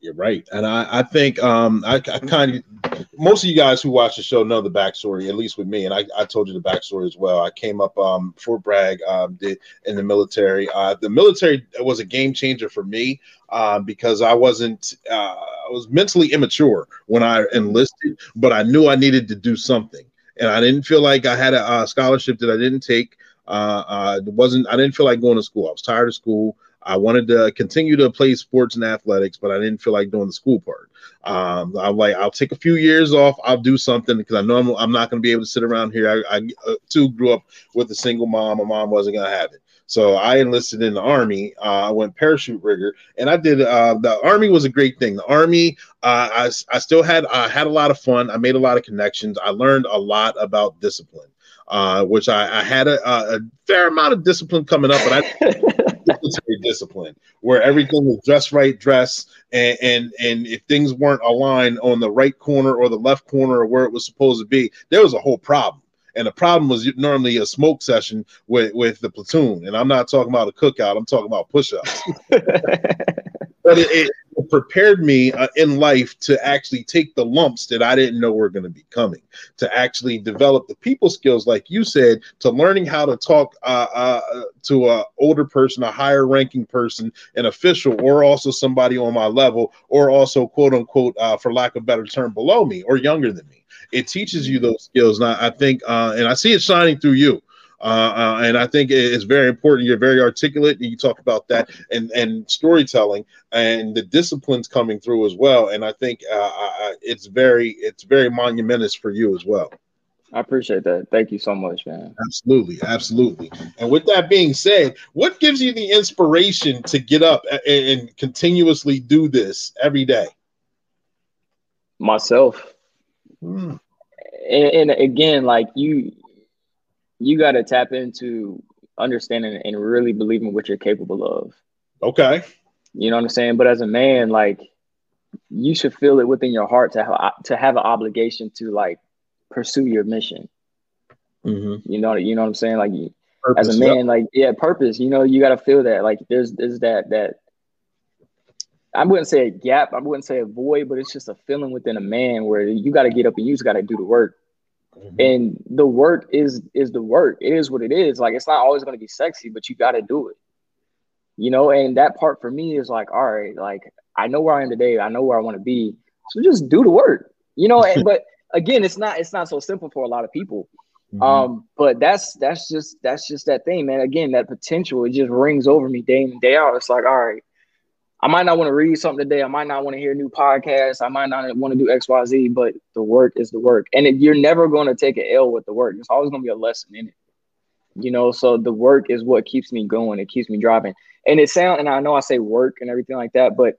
You're right, and I, I think um, I, I kind of most of you guys who watch the show know the backstory, at least with me, and I, I told you the backstory as well. I came up um, Fort Bragg um, did in the military. Uh, the military was a game changer for me uh, because I wasn't uh, I was mentally immature when I enlisted, but I knew I needed to do something, and I didn't feel like I had a scholarship that I didn't take. Uh, uh, wasn't I didn't feel like going to school. I was tired of school. I wanted to continue to play sports and athletics, but I didn't feel like doing the school part. Um, I'm like, I'll take a few years off. I'll do something because I know I'm, I'm not going to be able to sit around here. I, I uh, too grew up with a single mom. My mom wasn't going to have it. So I enlisted in the army. Uh, I went parachute rigger, and I did. Uh, the army was a great thing. The army, uh, I, I still had I had a lot of fun. I made a lot of connections. I learned a lot about discipline, uh, which I, I had a, a, fair amount of discipline coming up, but I [laughs] discipline where everything was just right dress and, and and if things weren't aligned on the right corner or the left corner or where it was supposed to be there was a whole problem. And the problem was normally a smoke session with with the platoon. And i'm not talking about a cookout i'm talking about push-ups. [laughs] But it, it, prepared me uh, in life to actually take the lumps that I didn't know were going to be coming, to actually develop the people skills, like you said, to learning how to talk uh, uh, to a older person, a higher ranking person, an official, or also somebody on my level, or also quote unquote, uh, for lack of better term, below me or younger than me. It teaches you those skills, and I, I think, uh, and I see it shining through you. Uh, uh, and I think it's very important. You're very articulate. And you talk about that and and storytelling and the disciplines coming through as well. And I think uh, I, it's very it's very monumentous for you as well. I appreciate that. Thank you so much, man. Absolutely, absolutely. And with that being said, what gives you the inspiration to get up and, and continuously do this every day? Myself. Hmm. And, and again, like you, you got to tap into understanding and really believing what you're capable of. Okay. You know what I'm saying? But as a man, like you should feel it within your heart to have to have an obligation to like pursue your mission. Mm-hmm. You know, you know what I'm saying? Like purpose, as a man, yep. like yeah, purpose. You know, you got to feel that. Like there's there's that that I wouldn't say a gap, I wouldn't say a void, but it's just a feeling within a man where you got to get up and you just got to do the work. Mm-hmm. And the work is is the work. It is what it is. Like it's not always going to be sexy, but you got to do it. You know, and that part for me is like, all right, like I know where I am today. I know where I want to be. So just do the work. You know, and, [laughs] but again, it's not it's not so simple for a lot of people. Mm-hmm. Um, but that's that's just that's just that thing, man. Again, that potential it just rings over me day in and day out. It's like, all right, I might not want to read something today. I might not want to hear new podcast. I might not want to do X, Y, Z. But the work is the work, and it, you're never going to take an L with the work. There's always going to be a lesson in it. You know, so the work is what keeps me going. It keeps me driving. And it sound, and I know I say work and everything like that, but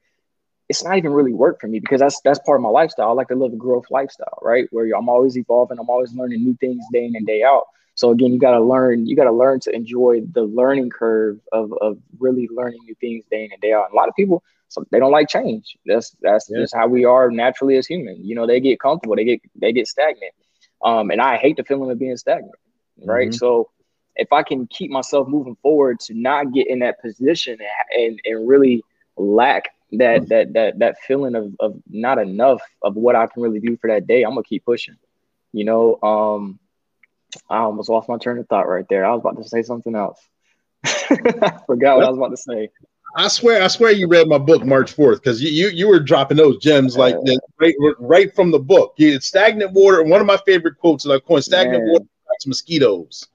it's not even really work for me because that's that's part of my lifestyle. I like to live a growth lifestyle, right? Where I'm always evolving, I'm always learning new things day in and day out. So again, you got to learn. You got to learn to enjoy the learning curve of of really learning new things day in and day out. And a lot of people, so they don't like change. That's that's yeah. just how we are naturally as humans. You know, they get comfortable, they get they get stagnant. Um, and I hate the feeling of being stagnant, right? Mm-hmm. So if I can keep myself moving forward to not get in that position and and, and really lack that mm. that that that feeling of of not enough of what I can really do for that day, I'm gonna keep pushing. You know, um, I almost lost my train of thought right there. I was about to say something else. [laughs] I forgot what I was about to say. I swear, I swear, you read my book March fourth because you, you you were dropping those gems like uh, right right from the book. You, stagnant water. One of my favorite quotes that I coined: "Stagnant man. water mosquitoes."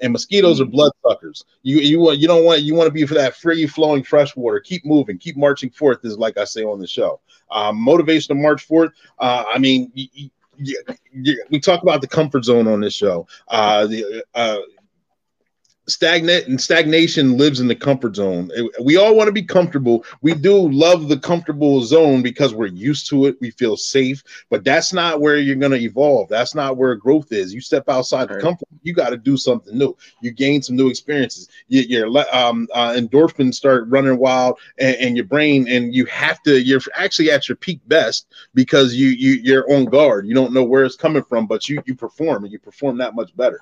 and mosquitoes are bloodsuckers. You you want you don't want you want to be for that free flowing fresh water. Keep moving, keep marching forth. Is like I say on the show. Um, motivation to march fourth. Uh, I mean, you, you, you, we talk about the comfort zone on this show. Uh, the uh, stagnant and stagnation lives in the comfort zone. We all want to be comfortable. We do love the comfortable zone because we're used to it. We feel safe, but that's not where you're going to evolve. That's not where growth is. You step outside right. the comfort, you got to do something new. You gain some new experiences. You, your um, uh, endorphins start running wild, and, and, your brain, and you have to. You're actually at your peak best because you you you're on guard. You don't know where it's coming from, but you you perform, and you perform that much better.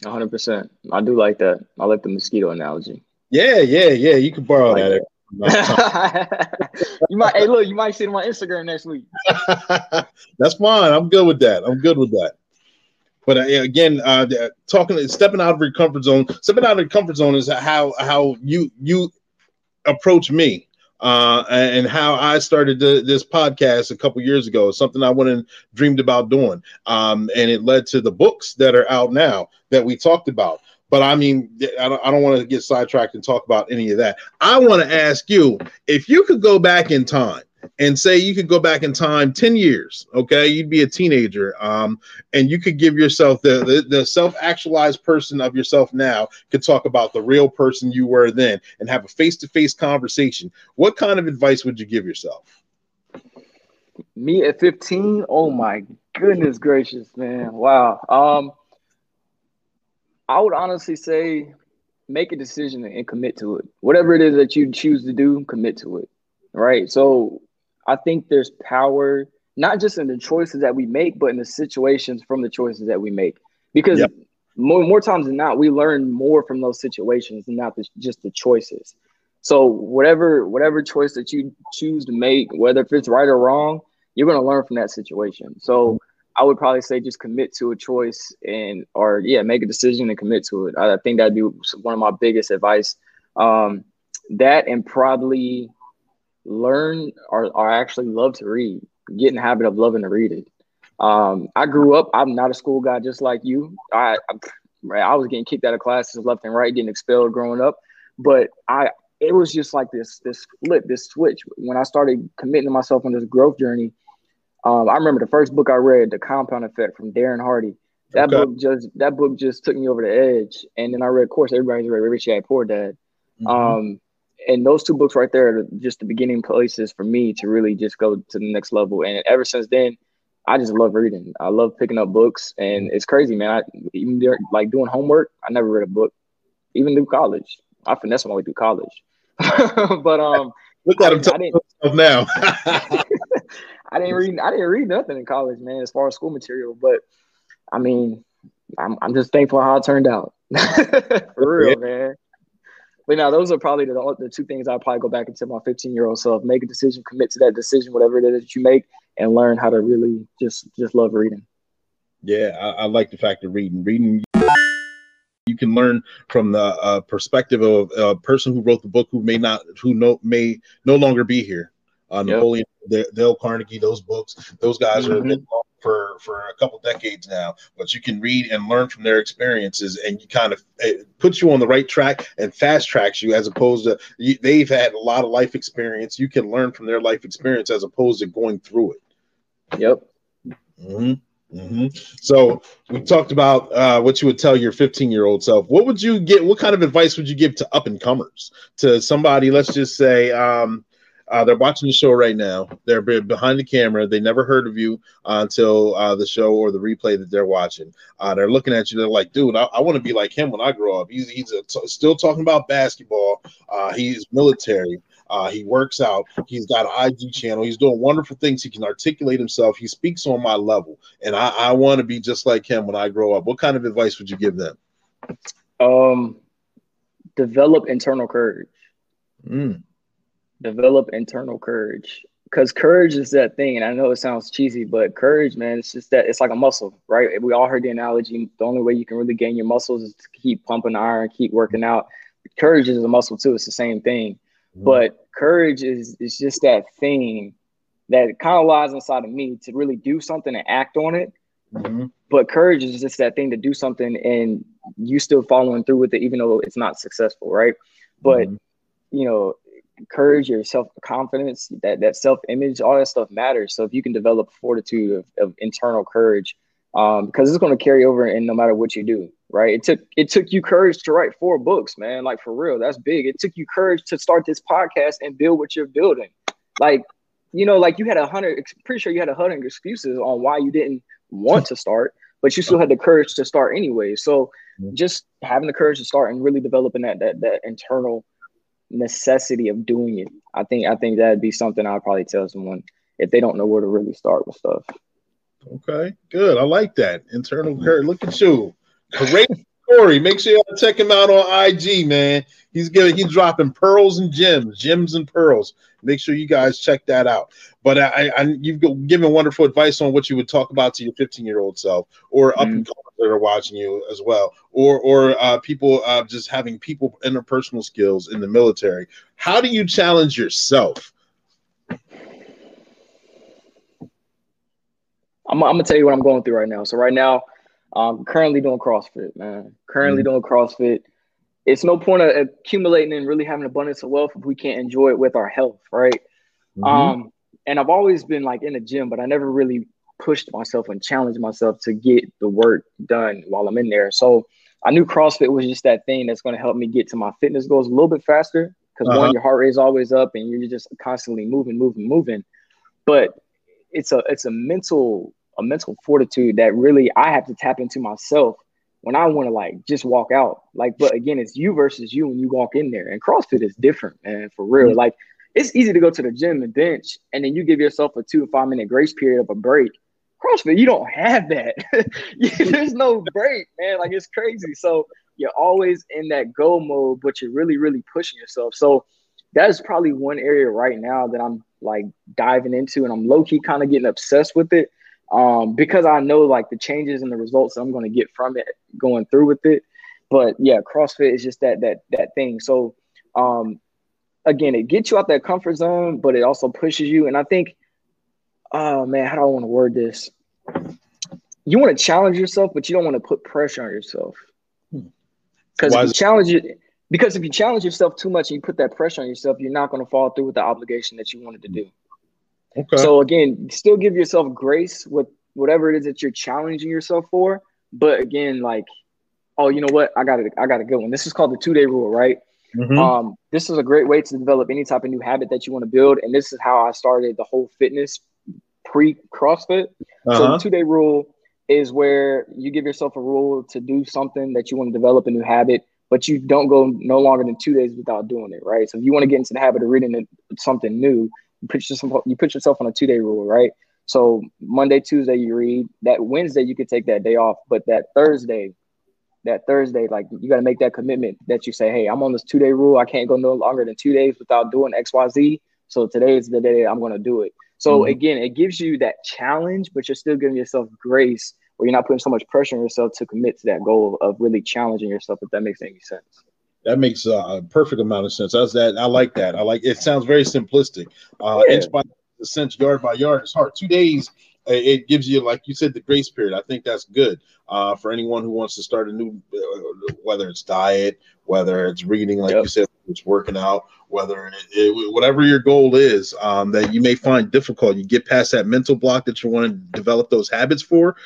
100. percent I do like that. I like the mosquito analogy. Yeah, yeah, yeah. You can borrow like that. [laughs] you might. Hey, look, you might see it on my Instagram next week. [laughs] That's fine. I'm good with that. I'm good with that. But uh, again, uh, talking, stepping out of your comfort zone. Stepping out of your comfort zone is how how you you approach me uh, and how I started the, this podcast a couple years ago. Something I and dreamed about doing, um, and it led to the books that are out now that we talked about. But I mean, I don't, I don't want to get sidetracked and talk about any of that. I want to ask you if you could go back in time and say you could go back in time 10 years okay? You'd be a teenager um, and you could give yourself the, the, the self-actualized person of yourself now could talk about the real person you were then and have a face-to-face conversation. What kind of advice would you give yourself? Me at 15 oh my goodness gracious man. Wow. Um i would honestly say make a decision and commit to it. Whatever it is that you choose to do commit to it right? So I think there's power not just in the choices that we make, but in the situations from the choices that we make. Because yep. more more times than not, we learn more from those situations and not the, just the choices. So whatever whatever choice that you choose to make, whether if it's right or wrong, you're gonna learn from that situation. So I would probably say just commit to a choice and or yeah, make a decision and commit to it. I, I think that'd be one of my biggest advice. Um, that and probably learn or, or actually love to read. Get in the habit of loving to read it. Um, I grew up. I'm not a school guy, just like you. I, I, I was getting kicked out of classes left and right, getting expelled growing up. But I, it was just like this, this flip, this switch. When I started committing to myself on this growth journey, um, I remember the first book I read, The Compound Effect from Darren Hardy. That okay. book just that book just took me over the edge. And then I read, of course, everybody's read Rich Dad Poor Dad. Mm-hmm. Um, and those two books right there are just the beginning places for me to really just go to the next level. And ever since then, I just love reading. I love picking up books, and it's crazy, man. I, even there, like doing homework, I never read a book, even through college. I finesse my way through college, [laughs] but um, look at him talking now. [laughs] I didn't read. I didn't read nothing in college, man, as far as school material. But I mean, I'm I'm just thankful how it turned out. [laughs] For real, yeah. man. But now those are probably the, the two things I'll probably go back and tell my 15 year old self: make a decision, commit to that decision, whatever it is that you make, and learn how to really just just love reading. Yeah, I, I like the fact of reading. Reading you can learn from the uh, perspective of a person who wrote the book who may not who no may no longer be here uh, yep. napoleon dale carnegie those books those guys mm-hmm. are for for a couple decades now but you can read and learn from their experiences and you kind of it puts you on the right track and fast tracks you as opposed to you, they've had a lot of life experience you can learn from their life experience as opposed to going through it yep mm-hmm. Mm-hmm. So we talked about uh, what you would tell your 15 year old self. What would you get? What kind of advice would you give to up and comers? To somebody, let's just say, um, uh, they're watching the show right now. They're behind the camera. They never heard of you until uh, the show or the replay that they're watching. Uh, they're looking at you. They're like, dude, I, I want to be like him when I grow up. He's, he's still talking about basketball. Uh, he's military. Uh, he works out. He's got an IG channel. He's doing wonderful things. He can articulate himself. He speaks on my level. And I, I want to be just like him when I grow up. What kind of advice would you give them? Um, develop internal courage. Mm develop internal courage because courage is that thing and i know it sounds cheesy but courage man it's just that it's like a muscle right we all heard the analogy the only way you can really gain your muscles is to keep pumping iron keep working out courage is a muscle too it's the same thing mm-hmm. but courage is is just that thing that kind of lies inside of me to really do something and act on it mm-hmm. but courage is just that thing to do something and you still following through with it even though it's not successful right but mm-hmm. you know courage, your self confidence, that that self image, all that stuff matters. So if you can develop fortitude of, of internal courage, um, because it's going to carry over and no matter what you do, right? It took it took you courage to write four books, man. Like for real, that's big. It took you courage to start this podcast and build what you're building. Like, you know, like you had a hundred. Pretty sure you had a hundred excuses on why you didn't want to start, but you still had the courage to start anyway. So just having the courage to start and really developing that that that internal necessity of doing it. I think I think that'd be something I'd probably tell someone if they don't know where to really start with stuff. Okay, good. I like that. Internal courage. Look at you. Great story. Make sure you check him out on IG, man. He's giving he's dropping pearls and gems, gems and pearls. Make sure you guys check that out. But I, I you've given wonderful advice on what you would talk about to your 15 year old self or up and mm. coming that are watching you as well, or or uh, people uh, just having people interpersonal skills in the military. How do you challenge yourself? I'm, I'm gonna tell you what I'm going through right now. So right now, I'm currently doing CrossFit, man. Currently mm-hmm. doing CrossFit. It's no point of accumulating and really having abundance of wealth if we can't enjoy it with our health, right? Mm-hmm. Um, and I've always been like in the gym, but I never really pushed myself and challenged myself to get the work done while I'm in there. So I knew CrossFit was just that thing that's going to help me get to my fitness goals a little bit faster because uh-huh. one, your heart rate is always up and you're just constantly moving, moving, moving. But it's a it's a mental a mental fortitude that really I have to tap into myself when I want to like just walk out. Like, but again, it's you versus you when you walk in there. And CrossFit is different, man, for real. Mm-hmm. Like it's easy to go to the gym and bench, and then you give yourself a two to five minute grace period of a break. CrossFit, you don't have that. [laughs] There's no break, man. Like it's crazy. So you're always in that go mode, but you're really, really pushing yourself. So that is probably one area right now that I'm like diving into and I'm low key kind of getting obsessed with it. Um, because I know like the changes and the results I'm going to get from it going through with it. But yeah, CrossFit is just that that that thing. So um, again, it gets you out that comfort zone, but it also pushes you. And I think, oh man, how do I want to word this? You want to challenge yourself, but you don't want to put pressure on yourself. Because if you challenge it, because if you challenge yourself too much and you put that pressure on yourself, you're not going to fall through with the obligation that you wanted to do. Okay. So again, still give yourself grace with whatever it is that you're challenging yourself for. But again, like, oh, you know what? I got it. I got a good one. This is called the two day rule, right? Mm-hmm. Um, this is a great way to develop any type of new habit that you want to build. And this is how I started the whole fitness pre CrossFit. Uh-huh. So the two day rule is where you give yourself a rule to do something that you want to develop a new habit, but you don't go no longer than two days without doing it, right? So if you want to get into the habit of reading something new, you put yourself you put yourself on a two day rule, right? So Monday, Tuesday you read. That Wednesday you could take that day off, but that Thursday that Thursday, like you got to make that commitment that you say, hey, I'm on this two day rule. I can't go no longer than two days without doing X, Y, Z. So today is the day I'm going to do it. So mm-hmm. again, it gives you that challenge, but you're still giving yourself grace where you're not putting so much pressure on yourself to commit to that goal of, of really challenging yourself, if that makes any sense. That makes uh, a perfect amount of sense. That's that. I like that. I like it. Sounds very simplistic. Uh, yeah. Inch by inch, yard by yard. It's hard. Two days it gives you, like you said, the grace period. I think that's good uh, for anyone who wants to start a new, uh, whether it's diet, whether it's reading, like yep. you said, it's working out, whether it, it, whatever your goal is um, that you may find difficult, you get past that mental block that you want to develop those habits for.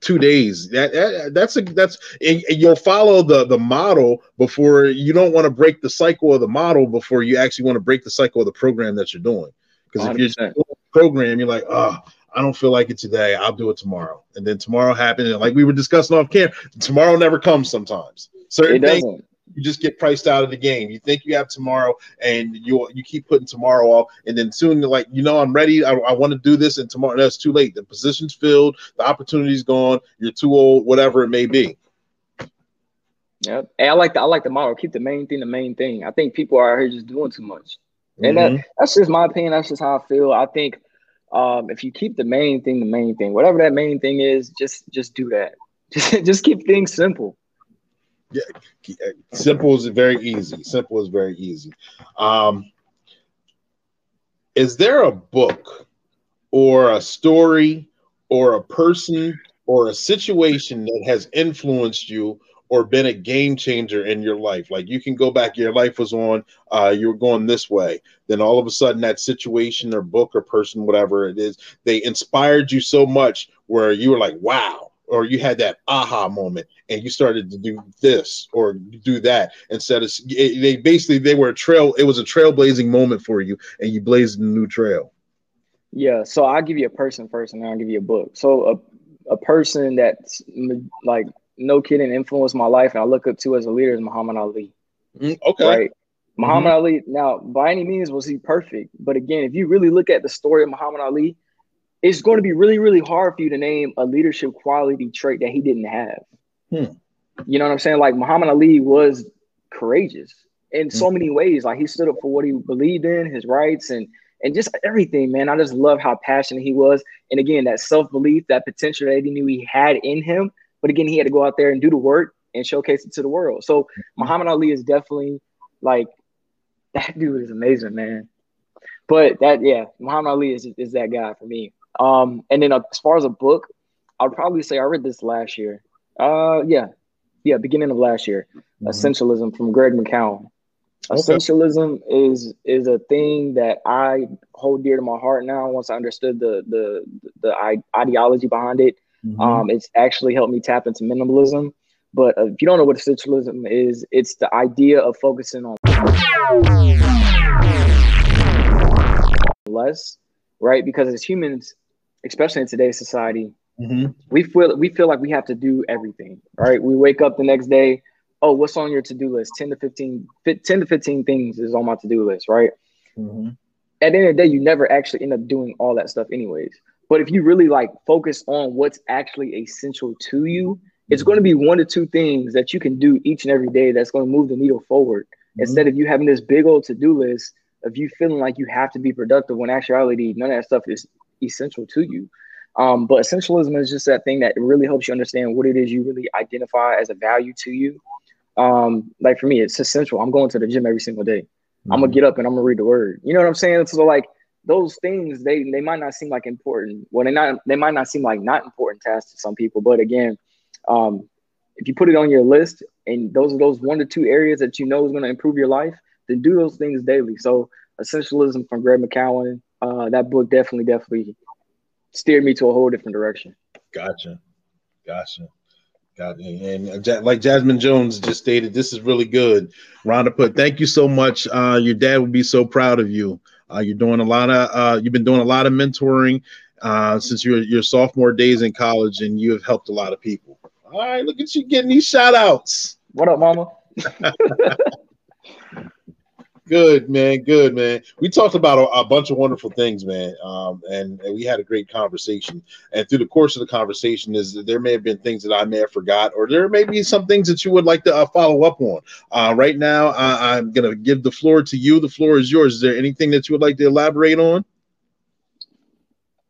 Two days. That, that that's a that's and you'll follow the the model before you don't want to break the cycle of the model before you actually want to break the cycle of the program that you're doing. Because if you're program, you're like, oh, I don't feel like it today. I'll do it tomorrow. And then tomorrow happened. And like we were discussing off camera, tomorrow never comes sometimes. Certain things you just get priced out of the game. You think you have tomorrow and you you keep putting tomorrow off. And then soon you're like, you know, I'm ready. I, I want to do this. And tomorrow that's too late. The position's filled, the opportunity's gone, you're too old, whatever it may be. Yeah. I like the I like the model. Keep the main thing the main thing. I think people are here just doing too much. And mm-hmm. that, that's just my opinion. That's just how I feel. I think um, if you keep the main thing the main thing, whatever that main thing is, just just do that. [laughs] Just just keep things simple. Yeah, simple is very easy. Simple is very easy. Um, is there a book or a story or a person or a situation that has influenced you or been a game changer in your life. Like you can go back, your life was on, uh, you were going this way. Then all of a sudden, that situation or book or person, whatever it is, they inspired you so much where you were like, wow, or you had that aha moment and you started to do this or do that instead of they basically they were a trail it was a trailblazing moment for you and you blazed a new trail yeah so i'll give you a person first and then i'll give you a book so a, a person that's like no kidding influenced my life and I look up to as a leader is Muhammad Ali. Mm, okay. Right. Muhammad mm-hmm. Ali. Now, by any means, was he perfect? But again, if you really look at the story of Muhammad Ali, it's going to be really, really hard for you to name a leadership quality trait that he didn't have. Hmm. You know what I'm saying? Like Muhammad Ali was courageous in so mm-hmm. many ways. Like he stood up for what he believed in, his rights, and and just everything, man. I just love how passionate he was. And again, that self belief, that potential that he knew he had in him but again, he had to go out there and do the work and showcase it to the world. So mm-hmm. Muhammad Ali is definitely like that dude is amazing, man. But that yeah, Muhammad Ali is is that guy for me. Um, and then uh, as far as a book, I'd probably say I read this last year. Uh, yeah, yeah, beginning of last year. Mm-hmm. Essentialism from Greg McKeown. Okay. Essentialism is is a thing that I hold dear to my heart now. Once I understood the the the ideology behind it, Mm-hmm. Um, it's actually helped me tap into minimalism. But uh, if you don't know what essentialism is, it's the idea of focusing on less, right? Because as humans, especially in today's society, mm-hmm. we feel we feel like we have to do everything, right? We wake up the next day, oh, what's on your to-do list? 10 to 15, 10 to 15 things is on my to-do list, right? Mm-hmm. At the end of the day, you never actually end up doing all that stuff anyways. But if you really like focus on what's actually essential to you, it's going to be one or two things that you can do each and every day that's going to move the needle forward. Mm-hmm. Instead of you having this big old to-do list, of you feeling like you have to be productive when actuality none of that stuff is essential to you. Um, but essentialism is just that thing that really helps you understand what it is you really identify as a value to you. Um, like for me, it's essential. I'm going to the gym every single day. Mm-hmm. I'm gonna get up and I'm gonna read the word. You know what I'm saying? So like those things, they they might not seem like important. Well, they not they might not seem like not important tasks to some people. But again, um, if you put it on your list and those are those one to two areas that you know is going to improve your life, then do those things daily. So essentialism from Greg McKeown, uh, that book definitely, definitely steered me to a whole different direction. Gotcha. Gotcha. Got and like Jasmine Jones just stated, this is really good. Rhonda put, thank you so much. Uh, your dad would be so proud of you. Uh, you're doing a lot of, uh, you've been doing a lot of mentoring uh, since your your sophomore days in college, and you have helped a lot of people. All right, look at you getting these shout outs. What up, mama? [laughs] Good man, good man. We talked about a, a bunch of wonderful things, man, um, and, and, we had a great conversation. And through the course of the conversation, is there may have been things that I may have forgot, or there may be some things that you would like to uh, follow up on. Uh, right now, I'm going to give the floor to you. The floor is yours. Is there anything that you would like to elaborate on?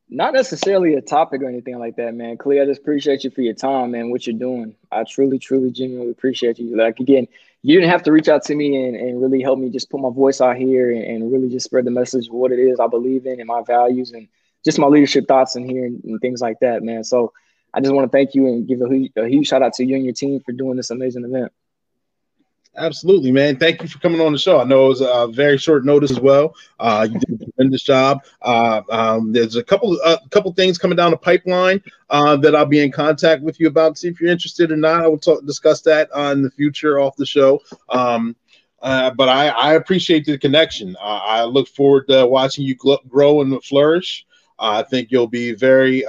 Not necessarily a topic or anything like that, man. Clee, I just appreciate you for your time, man. What you're doing, I truly, truly, genuinely appreciate you. Like again, you didn't have to reach out to me and, and really help me just put my voice out here and, and really just spread the message of what it is I believe in and my values and just my leadership thoughts in here and, and things like that, man. So I just want to thank you and give a, a huge shout out to you and your team for doing this amazing event. Absolutely, man. Thank you for coming on the show. I know it was a very short notice as well. Uh, you did a tremendous job. Uh, um, there's a couple a uh, couple things coming down the pipeline uh, that I'll be in contact with you about. See if you're interested or not. I will talk, discuss that uh, in the future off the show. Um, uh, but I, I, appreciate the connection. I look forward to watching you grow and flourish. I think you'll be very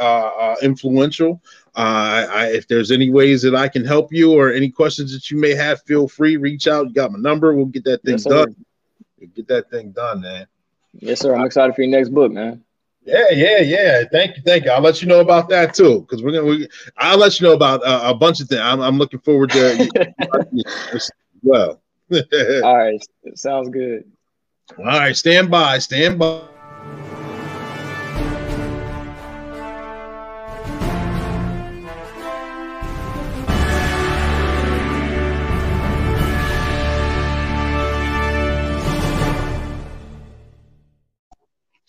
influential. Uh, I, if there's any ways that I can help you or any questions that you may have, feel free, reach out. You got my number. We'll get that thing yes, done. get that thing done, man. Yes, sir. I'm excited for your next book, man. Yeah, yeah, yeah. Thank you, thank you. I'll let you know about that too, because we're gonna. We, I'll let you know about uh, a bunch of things. I'm, I'm looking forward to. [laughs] well. [laughs] All right, sounds good. All right, stand by, stand by.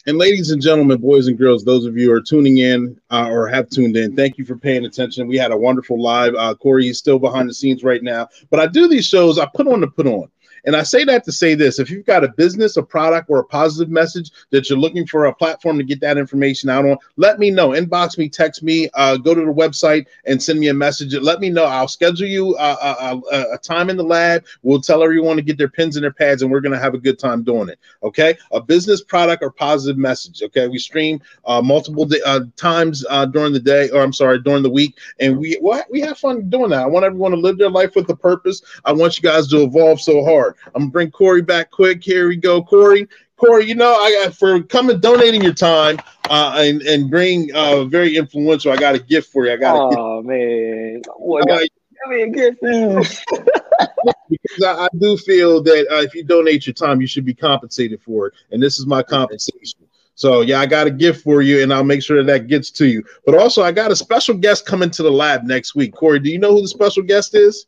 And ladies and gentlemen, boys and girls, those of you who are tuning in uh, or have tuned in, thank you for paying attention. We had a wonderful live. Uh, Corey is still behind the scenes right now, but I do these shows. I put on to put on. And I say that to say this if you've got a business, a product, or a positive message that you're looking for a platform to get that information out on, let me know. Inbox me, text me, uh, go to the website and send me a message. Let me know. I'll schedule you a, a, a, a time in the lab. We'll tell everyone to get their pens and their pads, and we're going to have a good time doing it. Okay. A business, product, or positive message. Okay. We stream uh, multiple uh, times uh, during the day, or I'm sorry, during the week. And we, we have fun doing that. I want everyone to live their life with a purpose. I want you guys to evolve so hard. I'm gonna bring Corey back quick. Here we go, Corey. Corey, you know, I for coming donating your time uh, and and being uh, very influential. I got a gift for you. I got. Oh man, what give me a gift, [laughs] because I, I, do feel that uh, if you donate your time, you should be compensated for it, and this is my compensation. So yeah, I got a gift for you, and I'll make sure that that gets to you. But also, I got a special guest coming to the lab next week. Corey, do you know who the special guest is?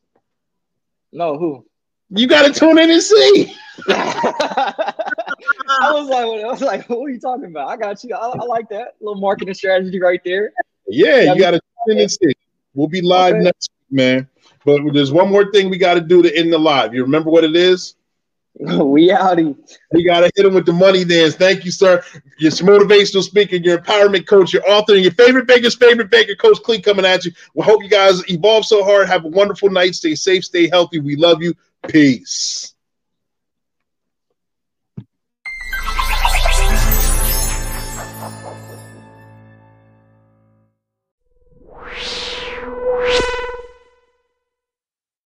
No, who? You got to tune in and see. [laughs] I was like, I was like, what are you talking about? I got you. I, I like that little marketing strategy right there. Yeah, you got to tune in and see. We'll be live okay. next week, man. But there's one more thing we got to do to end the live. You remember what it is? [laughs] we outie. We got to hit him with the money dance. Thank you, sir. Your motivational speaker, your empowerment coach, your author, and your favorite baker's favorite baker, Coach Clee, coming at you. We hope you guys evolve so hard. Have a wonderful night. Stay safe, stay healthy. We love you. Peace.